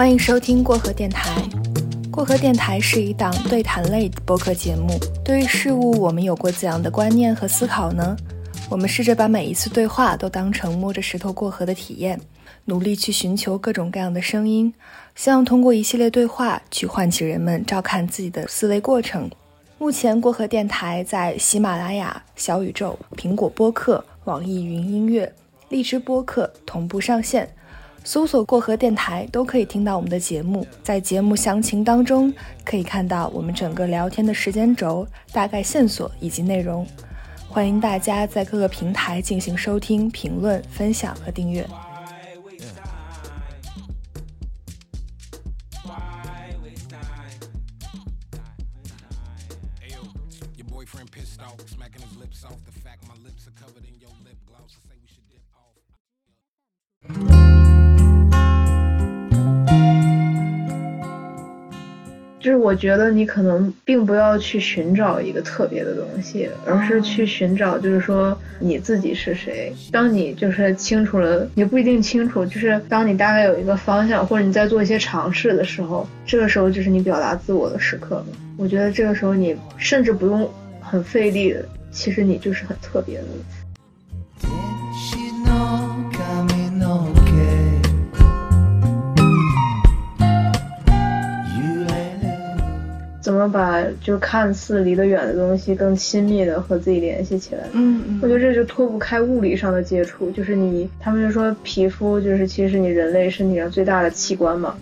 欢迎收听过河电台。过河电台是一档对谈类播客节目。对于事物，我们有过怎样的观念和思考呢？我们试着把每一次对话都当成摸着石头过河的体验，努力去寻求各种各样的声音，希望通过一系列对话去唤起人们照看自己的思维过程。目前，过河电台在喜马拉雅、小宇宙、苹果播客、网易云音乐、荔枝播客同步上线。搜索“过河电台”都可以听到我们的节目。在节目详情当中，可以看到我们整个聊天的时间轴、大概线索以及内容。欢迎大家在各个平台进行收听、评论、分享和订阅。就是我觉得你可能并不要去寻找一个特别的东西，而是去寻找，就是说你自己是谁。当你就是清楚了，也不一定清楚，就是当你大概有一个方向，或者你在做一些尝试的时候，这个时候就是你表达自我的时刻了。我觉得这个时候你甚至不用很费力的，其实你就是很特别的。怎么把就看似离得远的东西更亲密的和自己联系起来？嗯嗯，我觉得这就脱不开物理上的接触，就是你，他们就说皮肤就是其实是你人类身体上最大的器官嘛。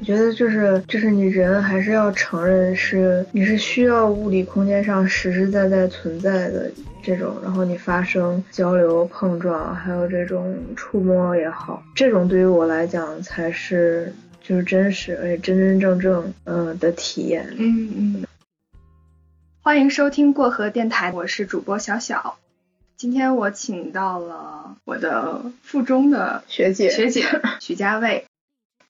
我觉得就是就是你人还是要承认是你是需要物理空间上实实在在存在的。这种，然后你发生交流、碰撞，还有这种触摸也好，这种对于我来讲才是就是真实而且真真正正嗯的体验。嗯嗯。欢迎收听过河电台，我是主播小小。今天我请到了我的附中的学姐学姐 许佳蔚，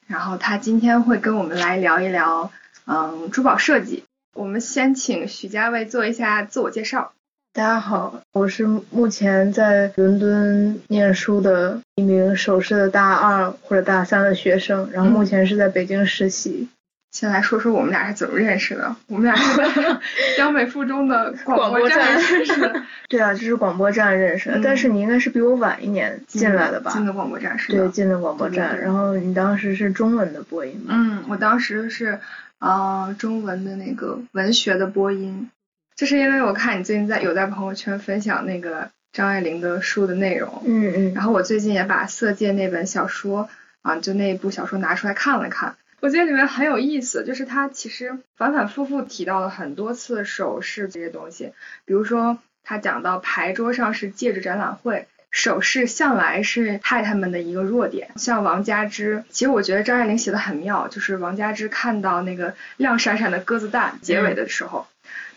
然后她今天会跟我们来聊一聊嗯珠宝设计。我们先请许佳蔚做一下自我介绍。大家好，我是目前在伦敦念书的一名首饰的大二或者大三的学生，然后目前是在北京实习。先来说说我们俩是怎么认识的？我们俩是在 江北附中的广播站认识的。对啊，就是广播站认识的。但是你应该是比我晚一年进来的吧？进的广播站是。对，进的广播站。然后你当时是中文的播音吗？嗯，我当时是啊中文的那个文学的播音。就是因为我看你最近在有在朋友圈分享那个张爱玲的书的内容，嗯嗯，然后我最近也把《色戒》那本小说啊，就那一部小说拿出来看了看，我觉得里面很有意思，就是他其实反反复复提到了很多次首饰这些东西，比如说他讲到牌桌上是戒指展览会，首饰向来是太太们的一个弱点，像王佳芝，其实我觉得张爱玲写的很妙，就是王佳芝看到那个亮闪闪的鸽子蛋结尾的时候。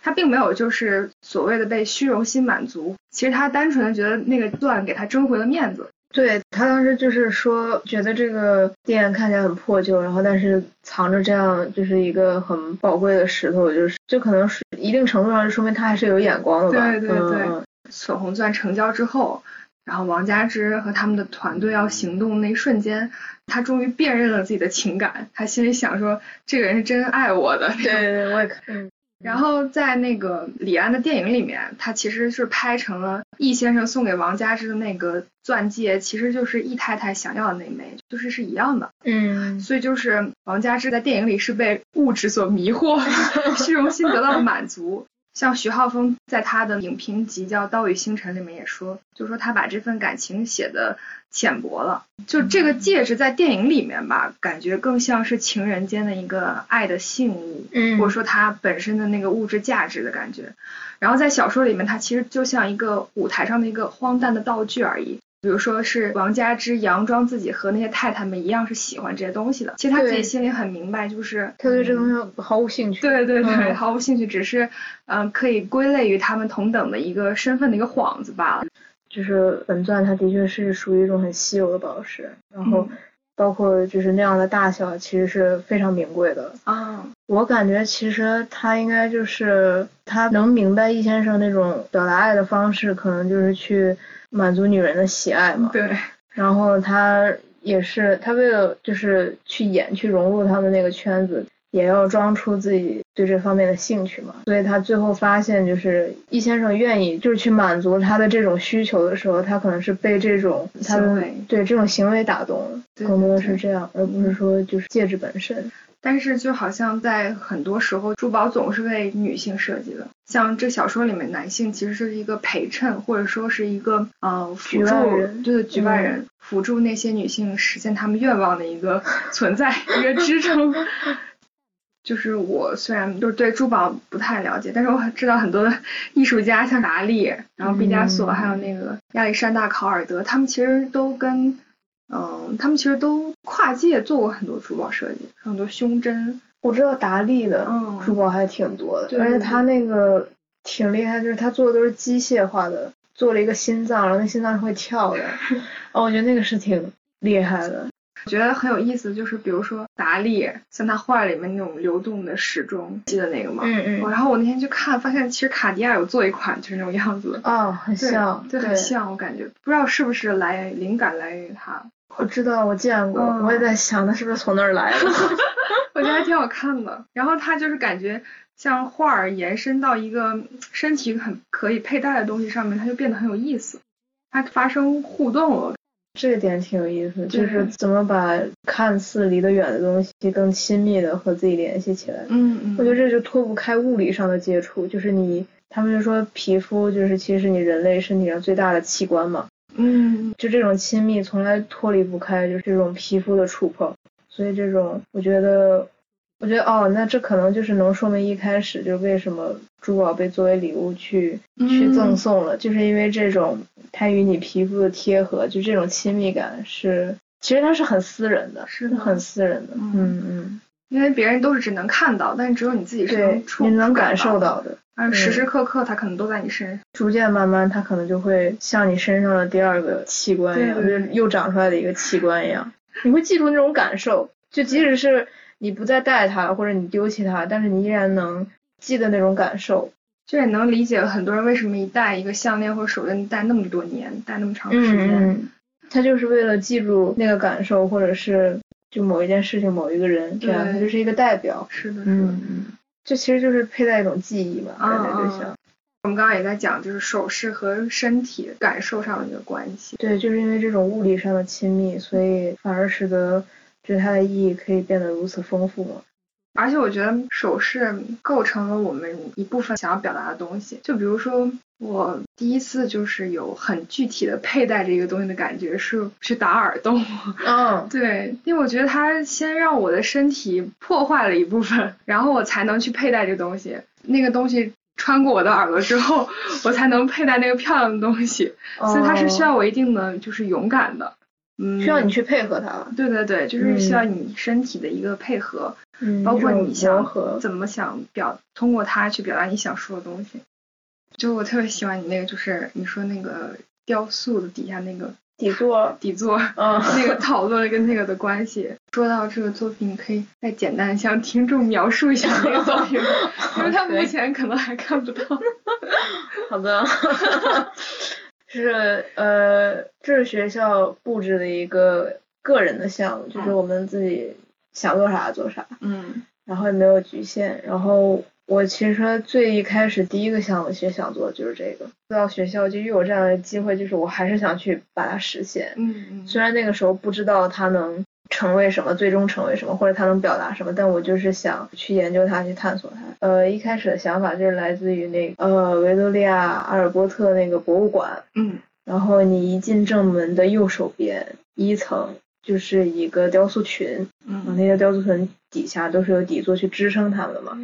他并没有就是所谓的被虚荣心满足，其实他单纯的觉得那个钻给他争回了面子。对他当时就是说，觉得这个店看起来很破旧，然后但是藏着这样就是一个很宝贵的石头，就是就可能是一定程度上就说明他还是有眼光的吧。对对对。锁红钻成交之后，然后王佳芝和他们的团队要行动那一瞬间，他终于辨认了自己的情感，他心里想说，这个人是真爱我的。对对，我也看。然后在那个李安的电影里面，他其实是拍成了易先生送给王佳芝的那个钻戒，其实就是易太太想要的那枚，就是是一样的。嗯，所以就是王佳芝在电影里是被物质所迷惑，虚荣心得到了满足。像徐浩峰在他的影评集叫《刀与星辰》里面也说，就说他把这份感情写的浅薄了。就这个戒指在电影里面吧，感觉更像是情人间的一个爱的信物，嗯，或者说它本身的那个物质价值的感觉。然后在小说里面，它其实就像一个舞台上的一个荒诞的道具而已。比如说是王佳芝佯装自己和那些太太们一样是喜欢这些东西的，其实他自己心里很明白，就是他对这东西毫无兴趣。对对对，毫无兴趣，只是嗯可以归类于他们同等的一个身份的一个幌子罢了。就是本钻，它的确是属于一种很稀有的宝石，然后。包括就是那样的大小，其实是非常名贵的啊。我感觉其实他应该就是他能明白易先生那种表达爱的方式，可能就是去满足女人的喜爱嘛。对。然后他也是他为了就是去演去融入他们那个圈子。也要装出自己对这方面的兴趣嘛，所以他最后发现，就是易先生愿意就是去满足他的这种需求的时候，他可能是被这种他的对这种行为打动了，更多的是这样，而不是说就是戒指本身。但是就好像在很多时候，珠宝总是为女性设计的，像这小说里面，男性其实是一个陪衬，或者说是一个呃辅助，对局外人，辅助那些女性实现她们愿望的一个存在，一个支撑。就是我虽然就是对珠宝不太了解，但是我知道很多的艺术家，像达利，然后毕加索，还有那个亚历山大考尔德，他们其实都跟，嗯，他们其实都跨界做过很多珠宝设计，很多胸针。我知道达利的珠宝还挺多的，而且他那个挺厉害，就是他做的都是机械化的，做了一个心脏，然后那心脏是会跳的。哦，我觉得那个是挺厉害的。我觉得很有意思，就是比如说达利，像他画里面那种流动的时钟，记得那个吗？嗯嗯。然后我那天去看，发现其实卡地亚有做一款就是那种样子。哦，很像，对，很像。我感觉不知道是不是来灵感来源于他。我知道，我见过，我也在想他是不是从那儿来的。我觉得还挺好看的。然后他就是感觉像画儿延伸到一个身体很可以佩戴的东西上面，它就变得很有意思，它发生互动了。这个点挺有意思，就是怎么把看似离得远的东西更亲密的和自己联系起来。嗯嗯，我觉得这就脱不开物理上的接触，就是你，他们就说皮肤就是其实是你人类身体上最大的器官嘛。嗯，就这种亲密从来脱离不开，就是这种皮肤的触碰。所以这种，我觉得。我觉得哦，那这可能就是能说明一开始就为什么珠宝被作为礼物去去赠送了，就是因为这种它与你皮肤的贴合，就这种亲密感是，其实它是很私人的，是很私人的，嗯嗯，因为别人都是只能看到，但是只有你自己是能触，你能感受到的，而时时刻刻它可能都在你身上，逐渐慢慢它可能就会像你身上的第二个器官一样，就是又长出来的一个器官一样，你会记住那种感受，就即使是。你不再戴它，或者你丢弃它，但是你依然能记得那种感受，就也能理解很多人为什么一戴一个项链或者手链戴那么多年，戴那么长时间。嗯他就是为了记住那个感受，或者是就某一件事情、某一个人，这样它就是一个代表。是的，是的。嗯嗯。这其实就是佩戴一种记忆嘛，感觉就像。我们刚刚也在讲，就是手势和身体感受上的一个关系。对，就是因为这种物理上的亲密，所以反而使得。就是它的意义可以变得如此丰富嘛？而且我觉得手势构成了我们一部分想要表达的东西。就比如说，我第一次就是有很具体的佩戴这个东西的感觉，是去打耳洞。嗯，对，因为我觉得它先让我的身体破坏了一部分，然后我才能去佩戴这个东西。那个东西穿过我的耳朵之后，我才能佩戴那个漂亮的东西。所以它是需要我一定的就是勇敢的。嗯需要你去配合它，对对对，就是需要你身体的一个配合，包括你想怎么想表，通过它去表达你想说的东西。就我特别喜欢你那个，就是你说那个雕塑的底下那个底座，底座，嗯，那个讨论跟那个的关系。说到这个作品，你可以再简单向听众描述一下那个作品，因为他目前可能还看不到。好的。是呃，这是学校布置的一个个人的项目，就是我们自己想做啥做啥，嗯，然后也没有局限。然后我其实最一开始第一个项目其实想做的就是这个，到学校就又有这样的机会，就是我还是想去把它实现，嗯嗯，虽然那个时候不知道它能。成为什么，最终成为什么，或者它能表达什么？但我就是想去研究它，去探索它。呃，一开始的想法就是来自于那个呃维多利亚阿尔伯特那个博物馆。嗯。然后你一进正门的右手边一层就是一个雕塑群，嗯，那些雕塑群底下都是有底座去支撑它们的嘛。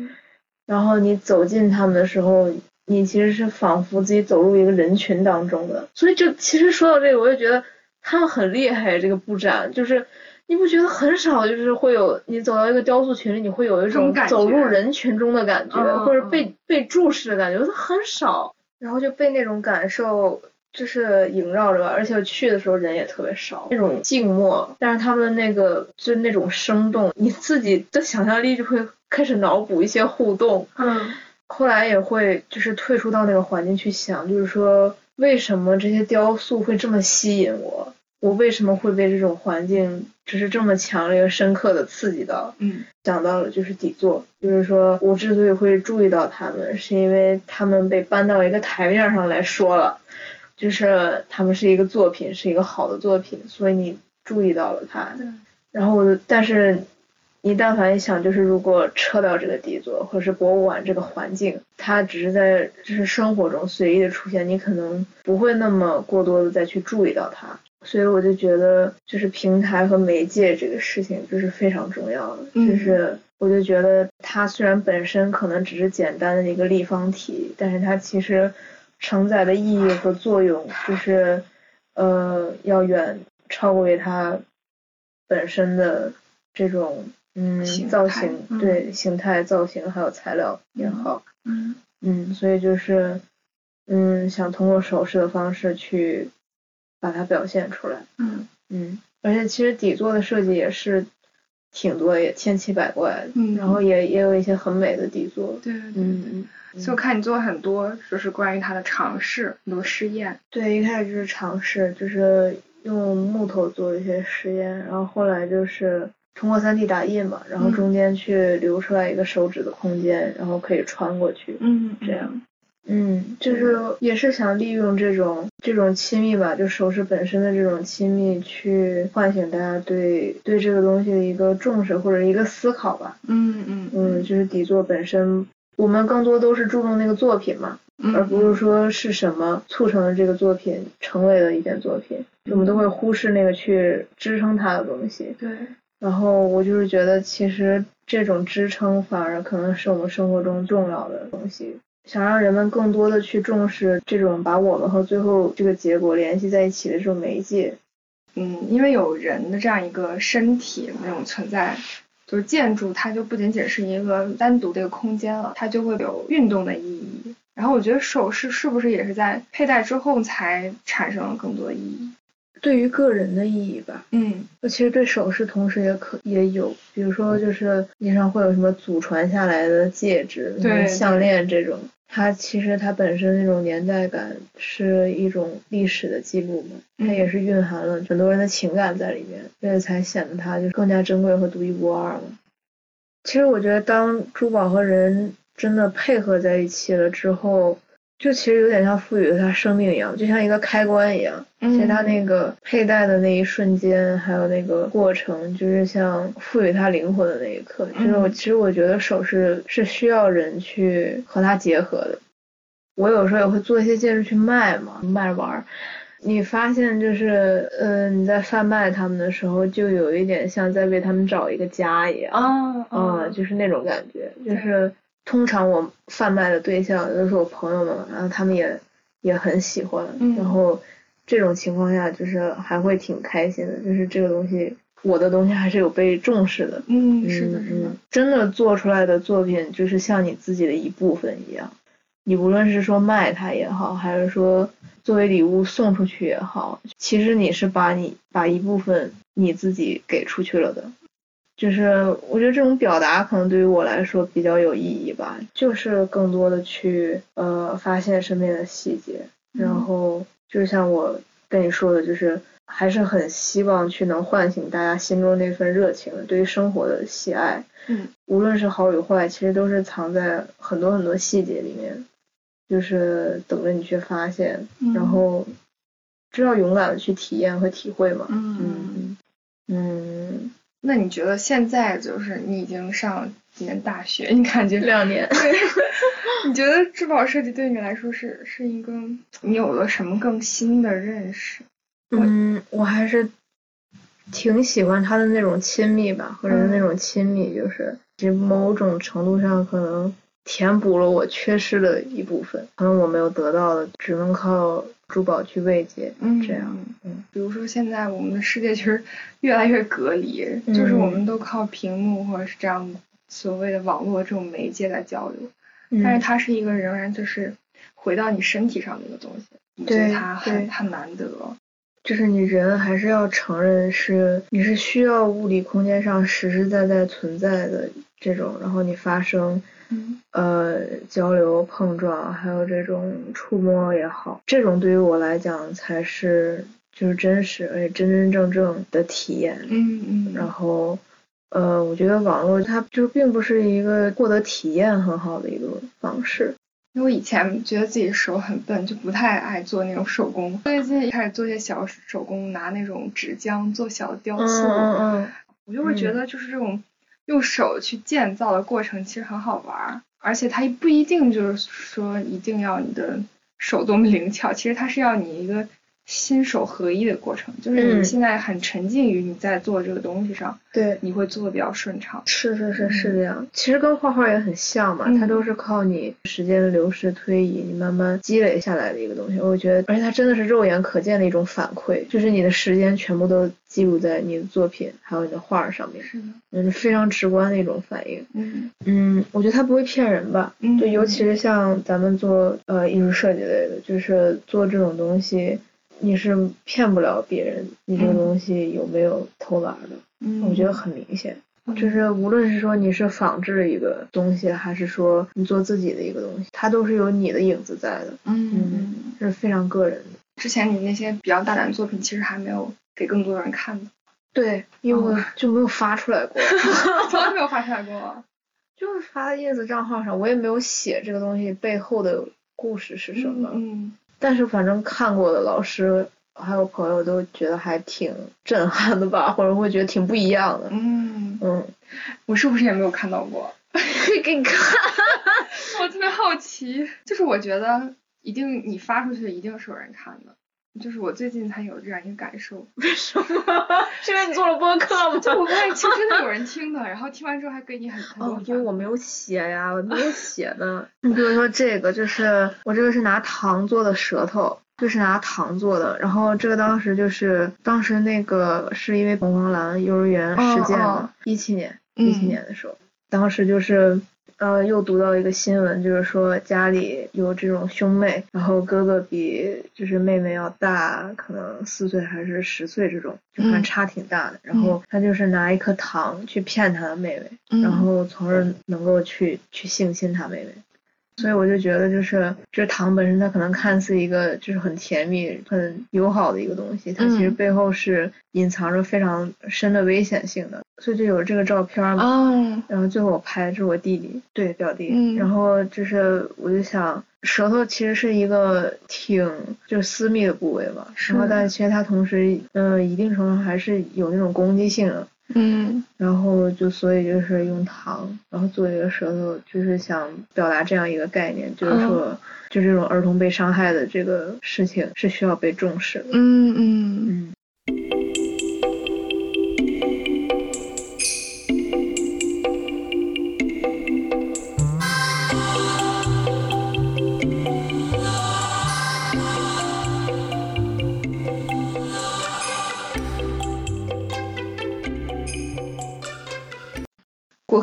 然后你走进他们的时候，你其实是仿佛自己走入一个人群当中的。所以就其实说到这个，我就觉得他们很厉害，这个布展就是。你不觉得很少，就是会有你走到一个雕塑群里，你会有一种走入人群中的感觉，或者被被注视的感觉，它很少。然后就被那种感受，就是萦绕着吧，而且去的时候人也特别少，那种静默，但是他们那个就是那种生动，你自己的想象力就会开始脑补一些互动。嗯后来也会就是退出到那个环境去想，就是说为什么这些雕塑会这么吸引我？我为什么会被这种环境就是这么强烈、深刻的刺激到？嗯想到了就是底座，就是说我之所以会注意到他们，是因为他们被搬到一个台面上来说了，就是他们是一个作品，是一个好的作品，所以你注意到了它。然后，但是你但凡一想，就是如果撤掉这个底座，或者是博物馆这个环境，它只是在就是生活中随意的出现，你可能不会那么过多的再去注意到它。所以我就觉得，就是平台和媒介这个事情就是非常重要的。嗯就是我就觉得它虽然本身可能只是简单的一个立方体，但是它其实承载的意义和作用，就是呃要远超过于它本身的这种嗯形造型，嗯对形态造型还有材料也好。嗯嗯，所以就是，嗯，想通过手势的方式去把它表现出来。嗯嗯，而且其实底座的设计也是挺多，也千奇百怪的。嗯然后也也有一些很美的底座。对对对对。嗯，嗯所以我看你做了很多，就是关于它的尝试，很多试验。对，一开始就是尝试，就是用木头做一些实验，然后后来就是通过 3D 打印嘛，然后嗯中间去留出来一个手指的空间，然后可以穿过去。嗯这样。嗯，就是也是想利用这种这种亲密吧，就手势本身的这种亲密，去唤醒大家对对这个东西的一个重视或者一个思考吧。嗯嗯嗯，就是底座本身，我们更多都是注重那个作品嘛，嗯，而不是说是什么促成了这个作品成为了一件作品，我们都会忽视那个去支撑它的东西。对，然后我就是觉得，其实这种支撑反而可能是我们生活中重要的东西。想让人们更多的去重视这种把我们和最后这个结果联系在一起的这种媒介。嗯，因为有人的这样一个身体那种存在，就是建筑它就不仅仅是一个单独的一个空间了，它就会有运动的意义。然后我觉得首饰是不是也是在佩戴之后才产生了更多意义？对于个人的意义吧，嗯。其实对首饰同时也可也有，比如说就是经常会有什么祖传下来的戒指、对项链这种，它其实它本身那种年代感是一种历史的记录嘛，它嗯。也是蕴含了很多人的情感在里面，所以才显得它就更加珍贵和独一无二嘛。其实我觉得，当珠宝和人真的配合在一起了之后，就其实有点像赋予了它生命一样，就像一个开关一样。其实它那个佩戴的那一瞬间，还有那个过程，就是像赋予它灵魂的那一刻。就是我嗯其实我觉得首饰是需要人去和它结合的。我有时候也会做一些戒指去卖嘛，卖着玩儿。你发现就是，呃，你在贩卖它们的时候，就有一点像在为他们找一个家一样。啊嗯，就是那种感觉，就是通常我贩卖的对象都是我朋友们，然后他们也也很喜欢，嗯然后这种情况下就是还会挺开心的，就是这个东西，我的东西还是有被重视的。嗯是的嗯是的嗯，真的做出来的作品就是像你自己的一部分一样，你无论是说卖它也好，还是说作为礼物送出去也好，其实你是把你把一部分你自己给出去了的。就是我觉得这种表达可能对于我来说比较有意义吧，就是更多的去呃发现身边的细节，然嗯。后就像我跟你说的，就是还是很希望去能唤醒大家心中那份热情，对于生活的喜爱，嗯。无论是好与坏，其实都是藏在很多很多细节里面，就是等着你去发现，嗯。然后知道勇敢的去体验和体会嘛。嗯。嗯。嗯，那你觉得现在就是你已经上了几年大学，你感觉两年。你觉得珠宝设计对你来说是是一个你有了什么更新的认识？嗯，我还是挺喜欢他的那种亲密吧，或者是那嗯种亲密，就是其实某种程度上可能填补了我缺失的一部分，可能我没有得到的，只能靠珠宝去慰藉。嗯这样，嗯比如说现在我们的世界其实 越来越隔离，就是我嗯们都靠屏幕或者是这样所谓的网络这种媒介来交流，嗯但是它是一个仍然就是回到你身体上的一个东西，你觉得它很很难得。就是你人还是要承认是你是需要物理空间上实实在在存在的这种，然后你发生呃交流碰撞，还有这种触摸也好，这种对于我来讲才是就是真实而且真真正正的体验。嗯嗯。然后呃，我觉得网络它就并不是一个获得体验很好的一个方式。因为我以前觉得自己手很笨，就不太爱做那种手工。最近开始做些小手工，拿那种纸浆做小雕塑。嗯嗯。我就会觉得，就是这种用手去建造的过程，其实很好玩。而且它不一定就是说一定要你的手多么灵巧，其实它是要你一个。心手合一的过程，就是你现在很沉浸于你在做这个东西上，对，你会做的比较顺畅。是是是是这样，其实跟画画也很像嘛，它都是靠你时间的流逝推移，你慢慢积累下来的一个东西。我觉得，而且它真的是肉眼可见的一种反馈，就是你的时间全部都记录在你的作品还有你的画上面，是的，嗯，非常直观的一种反应。嗯嗯，我觉得它不会骗人吧？嗯，就尤其是像咱们做呃艺术设计类的，就是做这种东西。你是骗不了别人，你这个东西有没有偷懒的？嗯，我觉得很明显，就是无论是说你是仿制一个东西，还是说你做自己的一个东西，它都是有你的影子在的。嗯，是非常个人的。之前你那些比较大胆的作品，其实还没有给更多人看的。对，因为我就没有发出来过，从来没有发出来过，就是发在 ins 账号上，我也没有写这个东西背后的故事是什么。嗯。但是反正看过的老师还有朋友都觉得还挺震撼的吧，或者会觉得挺不一样的。嗯嗯，我是不是也没有看到过？给你看，我特别好奇。就是我觉得一定你发出去一定是有人看的。就是我最近才有这样一个感受。为什么？是因为你做了播客吗？就我发现，其 实真的有人听的，然后听完之后还给你很很多。因为我没有写呀，我没有写呢。你比如说这个，就是我这个是拿糖做的舌头，就是拿糖做的。然后这个当时就是当时那个是因为红黄蓝幼儿园事件嘛，一七年，一七年的时候，当时就是。呃，又读到一个新闻，就是说家里有这种兄妹，然后哥哥比就是妹妹要大，可能四岁还是十岁这种，就反正差挺大的。然后他就是拿一颗糖去骗他的妹妹，然后从而能够去去性侵他妹妹。所以我就觉得，就是这糖本身，它可能看似一个就是很甜蜜、很友好的一个东西，它其实背后是隐藏着非常深的危险性的。所以就有这个照片嘛，然后最后我拍，这是我弟弟，对表弟。然后就是我就想，舌头其实是一个挺就是私密的部位嘛，然后但其实它同时，嗯，一定程度上还是有那种攻击性的。嗯，然后就所以就是用糖，然后做一个舌头，就是想表达这样一个概念，就是说，就这种儿童被伤害的这个事情是需要被重视的。嗯嗯嗯。过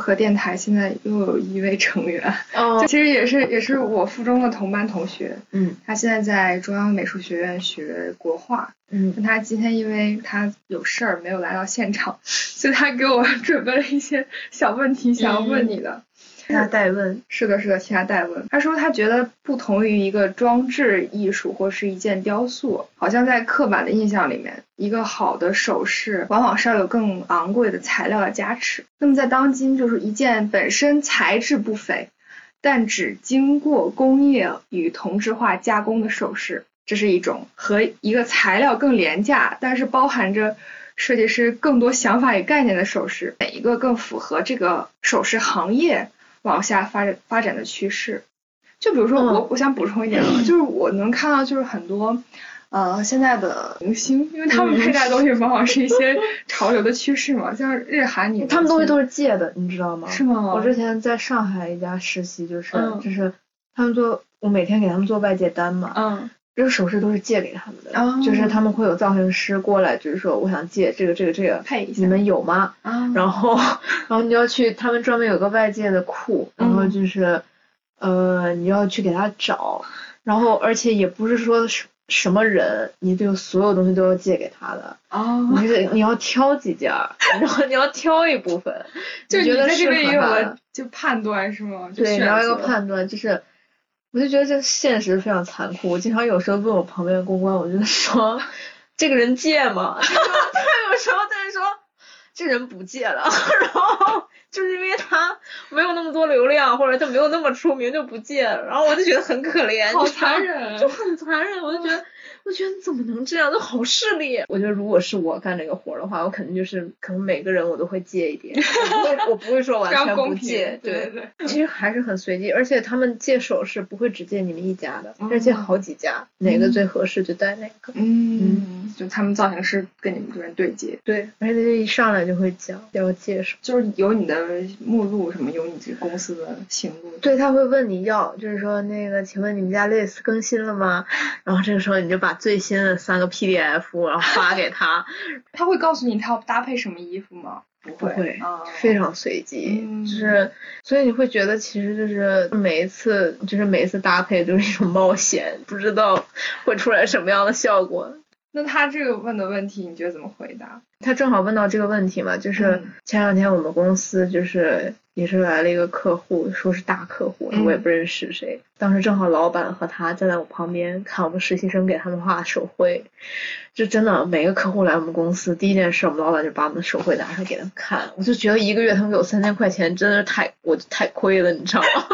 河电台现在又有一位成员，哦，其实也是也是我附中的同班同学，嗯，他现在在中央美术学院学国画，嗯，但他今天因为他有事儿没有来到现场，所以他给我准备了一些小问题想要问你的。替他代问，是的，是的，替他代问。他说他觉得不同于一个装置艺术或是一件雕塑，好像在刻板的印象里面，一个好的首饰往往是要有更昂贵的材料的加持。那么在当今，就是一件本身材质不菲，但只经过工业与同质化加工的首饰，这是一种和一个材料更廉价，但是包含着设计师更多想法与概念的首饰，哪一个更符合这个首饰行业？往下发展发展的趋势，就比如说我我想补充一点啊，就是我能看到就是很多呃现在的明星，因为他们佩戴的东西往往是一些潮流的趋势嘛，像日韩女，他们东西都是借的，你知道吗？是吗？我之前在上海一家实习，就是就是他们做，我每天给他们做外借单嘛，嗯，这个首饰都是借给他们的，就是他们会有造型师过来，就是说我想借这个这个这个，配一下，你们有吗？啊，然后然后你要去，他们专门有个外界的库，然后就是，呃，你要去给他找，然后而且也不是说什什么人，你就所有东西都要借给他的，哦，你得你要挑几件，然后你要挑一部分，就你觉得在这个就判断是吗？对，你选要一个判断，就是，我就觉得这现实非常残酷。我经常有时候问我旁边的公关，我就说，这个人借吗？他有时候在说，这人不借了，然后就是因为他没有那么多流量，或者他没有那么出名就不借了，然后我就觉得很可怜，好残忍就很残忍，我就觉得。我觉得你怎么能这样？都好势利。我觉得如果是我干这个活儿的话，我肯定就是可能每个人我都会借一点，我不会我不会说完 全不借。对对对其实还是很随机，而且他们借首饰不会只借你们一家的，哦而借好几家，哪个最合适就戴哪个。嗯，就他们造型师跟你们这边对接，对，而且这一上来就会讲要介绍。就是有你的目录什么，有你这个公司的行路。对，他会问你要，就是说那个，请问你们家 list 更新了吗？然后这个时候你就把最新的三个 PDF 然后发给他，他会告诉你他要搭配什么衣服吗？不不会啊，非常随机，嗯就是所以你会觉得其实就是每一次就是每一次搭配都是一种冒险，不知道会出来什么样的效果。那他这个问的问题，你觉得怎么回答？他正好问到这个问题嘛，就是嗯前两天我们公司就是也是来了一个客户，说是大客户，嗯我也不认识谁。当时正好老板和他站在我旁边看我们实习生给他们画手绘，就真的每个客户来我们公司，第一件事我们老板就把我们的手绘拿出来给他们看，我就觉得一个月他们给我三千块钱，真的是太我就太亏了，你知道吗？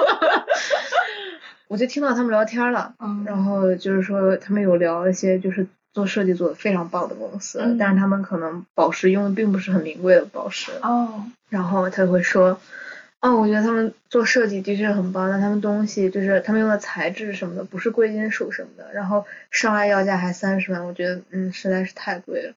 我就听到他们聊天了，嗯。然后就是说他们有聊一些就是做设计做的非常棒的公司，嗯但是他们可能宝石用的并不是很名贵的宝石，哦，然后他就会说，哦，我觉得他们做设计的确很棒，但他们东西就是他们用的材质什么的不是贵金属什么的，然后上来要价还三十万，我觉得嗯实在是太贵了。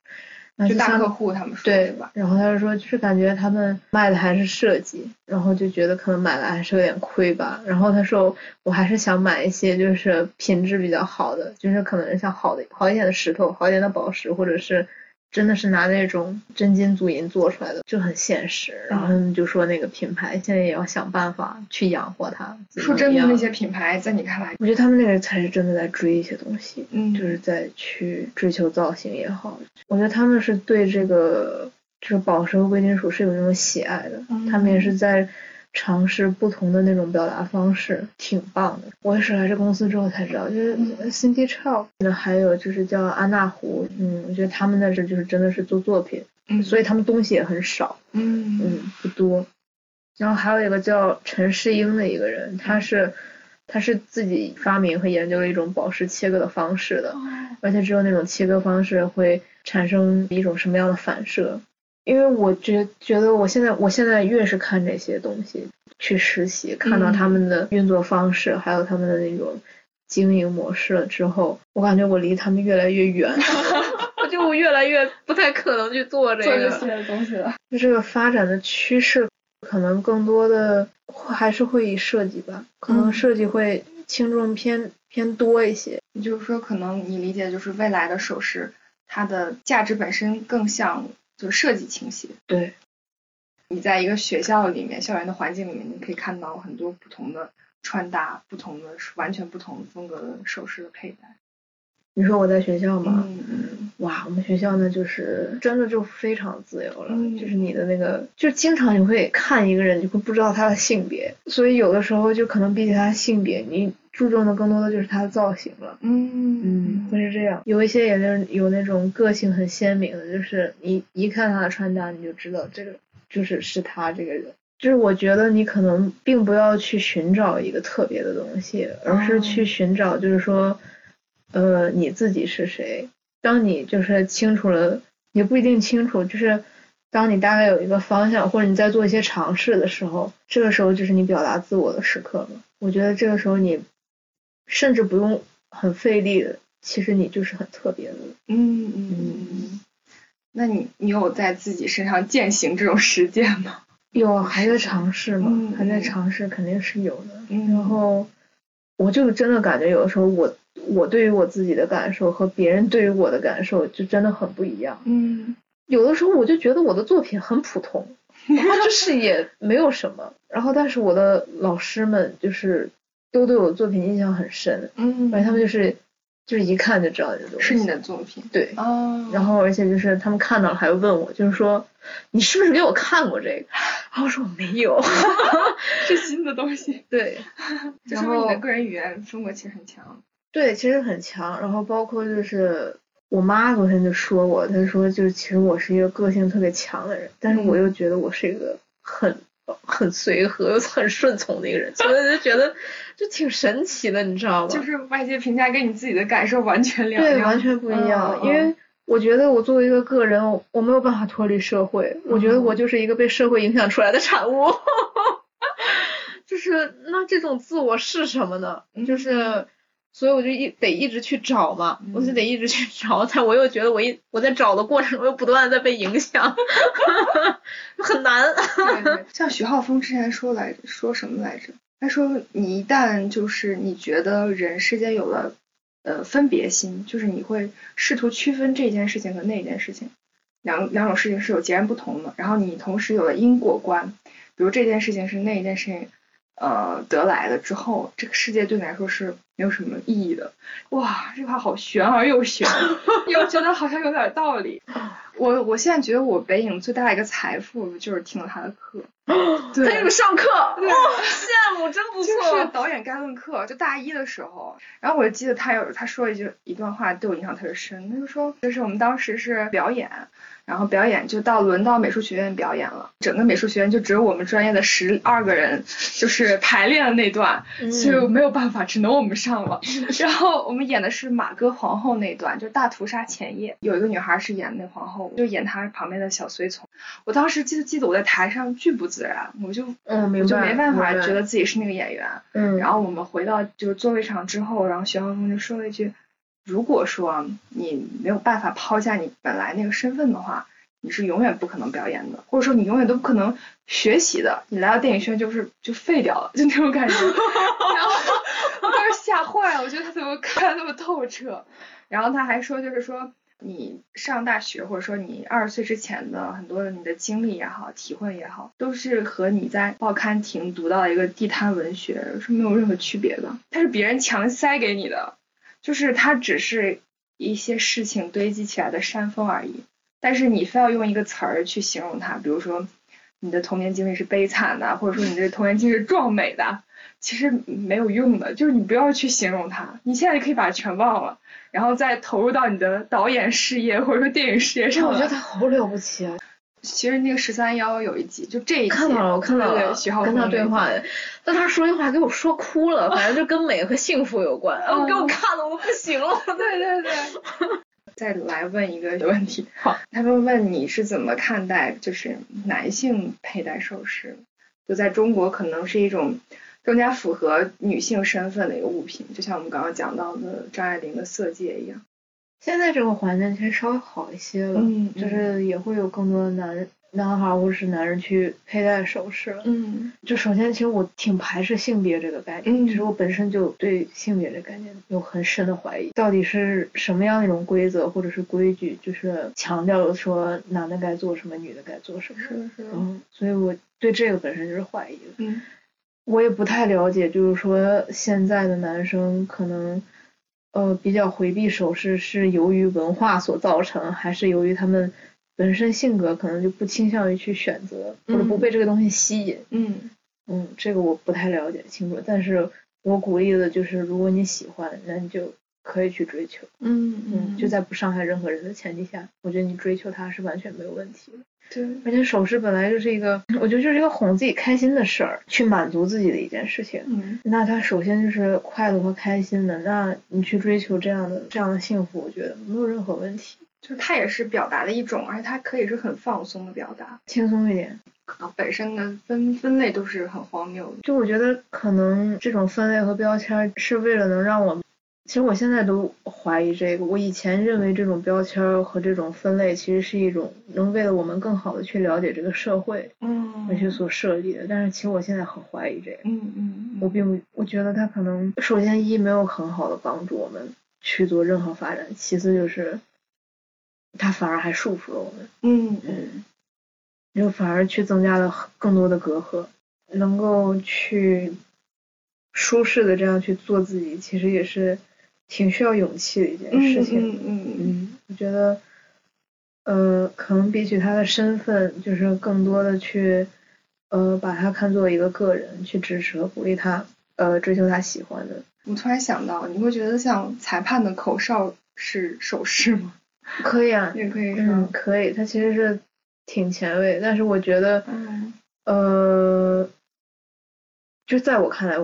然后像就大客户他们说对吧？然后他就说，就是感觉他们卖的还是设计，然后就觉得可能买来还是有点亏吧。然后他说，我还是想买一些就是品质比较好的，就是可能像好的好一点的石头、好一点的宝石，或者是真的是拿那种真金足银做出来的，就很现实。然后他们就说那个品牌现在也要想办法去养活它。说真的，那些品牌在你看来，我觉得他们那个才是真的在追一些东西。嗯，就是在去追求造型也好，我觉得他们是对这个就是宝石和贵金属是有那种喜爱的，嗯他们也是在尝试不同的那种表达方式，挺棒的。我也是来这公司之后才知道，就是嗯 Cindy Chow，那还有就是叫安娜湖，嗯，我觉得他们那这就是真的是做作品，嗯，所以他们东西也很少，嗯嗯，不多。然后还有一个叫陈世英的一个人，他是他是自己发明和研究了一种宝石切割的方式的，哦而且只有那种切割方式会产生一种什么样的反射。因为我觉觉得我现在我现在越是看这些东西，去实习，看到他们的运作方式，还有他们的那种经营模式了之后，我感觉我离他们越来越远，我就我越来越不太可能去做这个。做这些东西了。就这个发展的趋势，可能更多的还是会以设计吧，可能嗯设计会轻重偏偏多一些。也就是说，可能你理解就是未来的首饰，它的价值本身更像就是设计倾斜。对，你在一个学校里面，校园的环境里面，你可以看到很多不同的穿搭，不同的完全不同风格的首饰的佩戴。你说我在学校吗？嗯嗯哇，我们学校呢，就是真的就非常自由了，嗯就是你的那个，就经常你会看一个人，你会不知道他的性别，所以有的时候就可能比起他的性别，你注重的更多的就是他的造型了。嗯嗯，会是这样。有一些也是有那种个性很鲜明的，就是你一看他的穿搭，你就知道这个就是是他这个人。就是我觉得你可能并不要去寻找一个特别的东西，而是去寻找，就是说，呃，你自己是谁。当你就是清楚了，也不一定清楚，就是当你大概有一个方向，或者你在做一些尝试的时候，这个时候就是你表达自我的时刻了。我觉得这个时候你甚至不用很费力的，其实你就是很特别的。嗯嗯嗯嗯。那你你有在自己身上践行这种实践吗？有还在尝试嘛，嗯还在尝试，肯定是有的。嗯然后我就真的感觉有的时候我我对于我自己的感受和别人对于我的感受就真的很不一样。嗯有的时候我就觉得我的作品很普通，然后就是也没有什么，然后但是我的老师们就是都对我作品印象很深，嗯，而且他们就是就是一看就知道这东西。是你的作品。对，哦，然后而且就是他们看到了还会问我，就是说你是不是给我看过这个？然后我说我没有，是新的东西，对，就然后说你的个人语言风格其实很强。对，其实很强。然后包括就是我妈昨天就说我，她说就是其实我是一个个性特别强的人，但是我又觉得我是一个很很随和又 很顺从的一个人，所以就觉得就挺神奇的，你知道吗？就是外界评价跟你自己的感受完全两样，对，完全不一样。嗯因为我觉得我作为一个个人，我我没有办法脱离社会，我觉得嗯我就是一个被社会影响出来的产物。就是那这种自我是什么呢？就是。所以我就一得一直去找嘛，我就得一直去找，但我又觉得我一我在找的过程中又不断的在被影响，很难。对对，像徐浩峰之前说来，说什么来着？他说你一旦就是你觉得人世间有了呃分别心，就是你会试图区分这件事情和那件事情，两两种事情是有截然不同的。然后你同时有了因果观，比如这件事情是那一件事情呃得来的之后，这个世界对你来说是没有什么意义的。哇，这话好玄而又玄，又觉得好像有点道理。我我现在觉得我北影最大的一个财富就是听了他的课，他给你们上课，哇、对羡慕，真不就是错。导演概论课，就大一的时候，然后我就记得他有他说一句一段话对我印象特别深，他就说就是我们当时是表演，然后表演就到轮到美术学院表演了，整个美术学院就只有我们专业的十二个人，就是排练的那段，所以没有办法，只能我们上了。然后我们演的是马哥皇后那段，就是大屠杀前夜，有一个女孩是演那皇后，就演她旁边的小随从。我当时记得记得我在台上巨不自然，我就嗯，明白。我就没办法觉得自己是那个演员。嗯，然后我们回到就是座位上之后，然后徐浩峰就说了一句：“如果说你没有办法抛下你本来那个身份的话，你是永远不可能表演的，或者说你永远都不可能学习的。你来到电影学院就是就废掉了，就那种感觉。”然后我当时吓坏了，我觉得他怎么看那么透彻？然后他还说，就是说。你上大学，或者说你二十岁之前的很多的你的经历也好，体会也好，都是和你在报刊亭读到一个地摊文学是没有任何区别的。它是别人强塞给你的，就是它只是一些事情堆积起来的山峰而已。但是你非要用一个词儿去形容它，比如说你的童年经历是悲惨的，或者说你的童年经历是壮美的，其实没有用的。就是你不要去形容它，你现在就可以把它全忘了。然后再投入到你的导演事业或者说电影事业上。我觉得他好了不起啊！其实那个十三幺有一集，就这一集看到了，我看到了，徐浩跟他对话，但他说一话给我说哭了，反正就跟美和幸福有关，嗯、给我看的我不行了。对 对对。再来问一个问题，好，他们问你是怎么看待就是男性佩戴首饰，就在中国可能是一种。更加符合女性身份的一个物品，就像我们刚刚讲到的张爱玲的色戒一样。现在这个环境其实稍微好一些了，嗯，就是也会有更多的男男孩或者是男人去佩戴首饰。嗯，就首先，其实我挺排斥性别这个概念，嗯、其实我本身就对性别这个概念有很深的怀疑，到底是什么样的一种规则或者是规矩，就是强调说男的该做什么，女的该做什么。是，是。嗯，所以我对这个本身就是怀疑的。嗯。我也不太了解，就是说现在的男生可能，呃，比较回避首饰，是由于文化所造成，还是由于他们本身性格可能就不倾向于去选择，或者不被这个东西吸引。嗯嗯，这个我不太了解清楚，但是我鼓励的就是，如果你喜欢，那你就可以去追求。嗯嗯，就在不伤害任何人的前提下，我觉得你追求它是完全没有问题的。对，而且首饰本来就是一个，我觉得就是一个哄自己开心的事儿，去满足自己的一件事情。嗯，那它首先就是快乐和开心的，那你去追求这样的这样的幸福，我觉得没有任何问题。就是它也是表达的一种，而且它可以是很放松的表达，轻松一点。可能本身的分分类都是很荒谬的。就我觉得可能这种分类和标签是为了能让我们。其实我现在都怀疑这个。我以前认为这种标签和这种分类其实是一种能为了我们更好的去了解这个社会，嗯，而去所设立的。但是其实我现在很怀疑这个。嗯嗯。我并不，我觉得它可能首先一没有很好的帮助我们去做任何发展，其次就是它反而还束缚了我们。嗯嗯。就反而去增加了更多的隔阂，能够去。舒适的这样去做自己，其实也是挺需要勇气的一件事情。嗯嗯嗯，我觉得，呃，可能比起他的身份，就是更多的去，呃，把他看作一个个人，去支持和鼓励他，呃，追求他喜欢的。我突然想到，你会觉得像裁判的口哨是手势吗？可以啊，也可以是嗯，？可以，它其实是挺前卫，但是我觉得，嗯呃，就在我看来，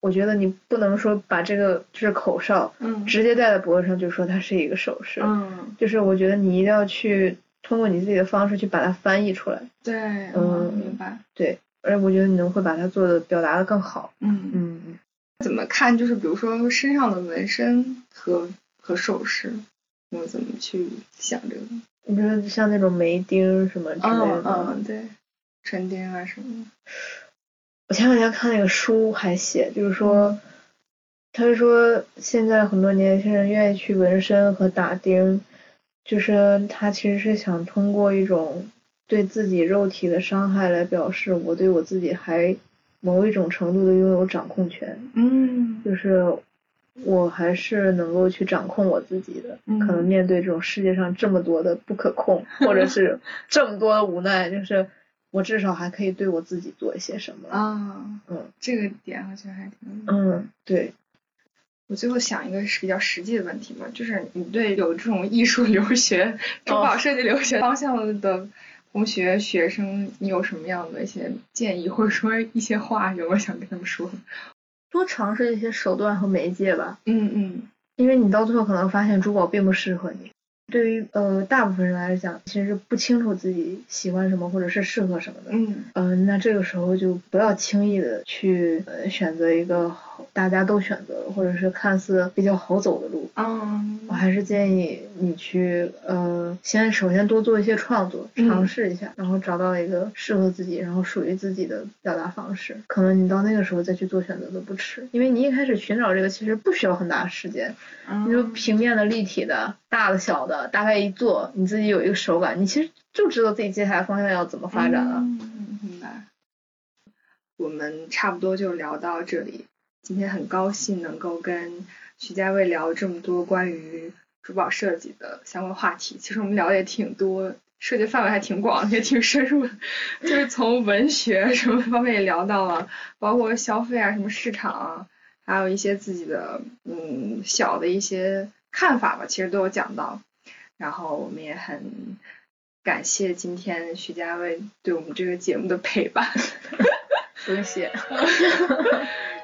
我觉得你不能说把这个就是口哨嗯直接戴在脖子上就说它是一个首饰，嗯，就是我觉得你一定要去通过你自己的方式去把它翻译出来，对，嗯嗯，明白，对，而且我觉得你能会把它做的表达的更好，嗯，嗯，怎么看？就是比如说身上的纹身和和首饰，你会怎么去想这个？你说像那种眉钉什么之类嗯的，嗯，对，唇钉啊什么的。我前两天看那个书还写，就是说，他是说现在很多年轻人愿意去纹身和打钉，就是他其实是想通过一种对自己肉体的伤害来表示我对我自己还某一种程度的拥有掌控权，嗯就是我还是能够去掌控我自己的。嗯可能面对这种世界上这么多的不可控，或者 是这么多的无奈，就是我至少还可以对我自己做一些什么。啊，嗯这个点好像还挺。嗯，对，我最后想一个是比较实际的问题嘛，就是你对有这种艺术留学、珠宝设计留学方向的同学、学生，你有什么样的一些建议，或者说一些话，有没有想跟他们说？多尝试一些手段和媒介吧，嗯嗯因为你到最后可能发现珠宝并不适合你。对于呃大部分人来讲，其实是不清楚自己喜欢什么或者是适合什么的。嗯嗯、那这个时候就不要轻易的去呃选择一个好大家都选择的或者是看似比较好走的路。嗯我还是建议你去呃，先首先多做一些创作，嗯尝试一下，然后找到一个适合自己，然后属于自己的表达方式。可能你到那个时候再去做选择都不迟，因为你一开始寻找这个其实不需要很大的时间。嗯你就平面的、立体的、大的、小的，大概一做，你自己有一个手感，你其实就知道自己接下来方向要怎么发展了。嗯，明白。我们差不多就聊到这里。今天很高兴能够跟徐家卫聊这么多关于珠宝设计的相关话题。其实我们聊的也挺多，涉及范围还挺广，也挺深入的。就是从文学什么方面也聊到了，包括消费啊、什么市场啊，还有一些自己的嗯小的一些看法吧，其实都有讲到。然后我们也很感谢今天徐家卫对我们这个节目的陪伴，不用谢，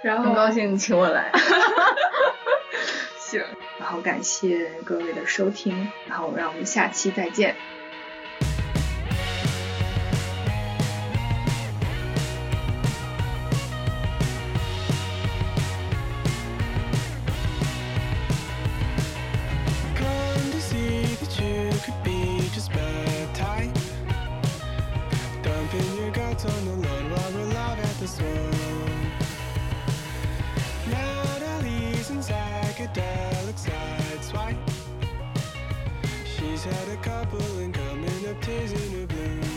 然后很高兴你请我来。行，然后感谢各位的收听，然后让我们下期再见。Come to see that you could be just my type. Dumping your guts on the load while we're live at the swamp. Natalie's in psychedelic side swipe. She's had a couple and coming up tears in her bloom.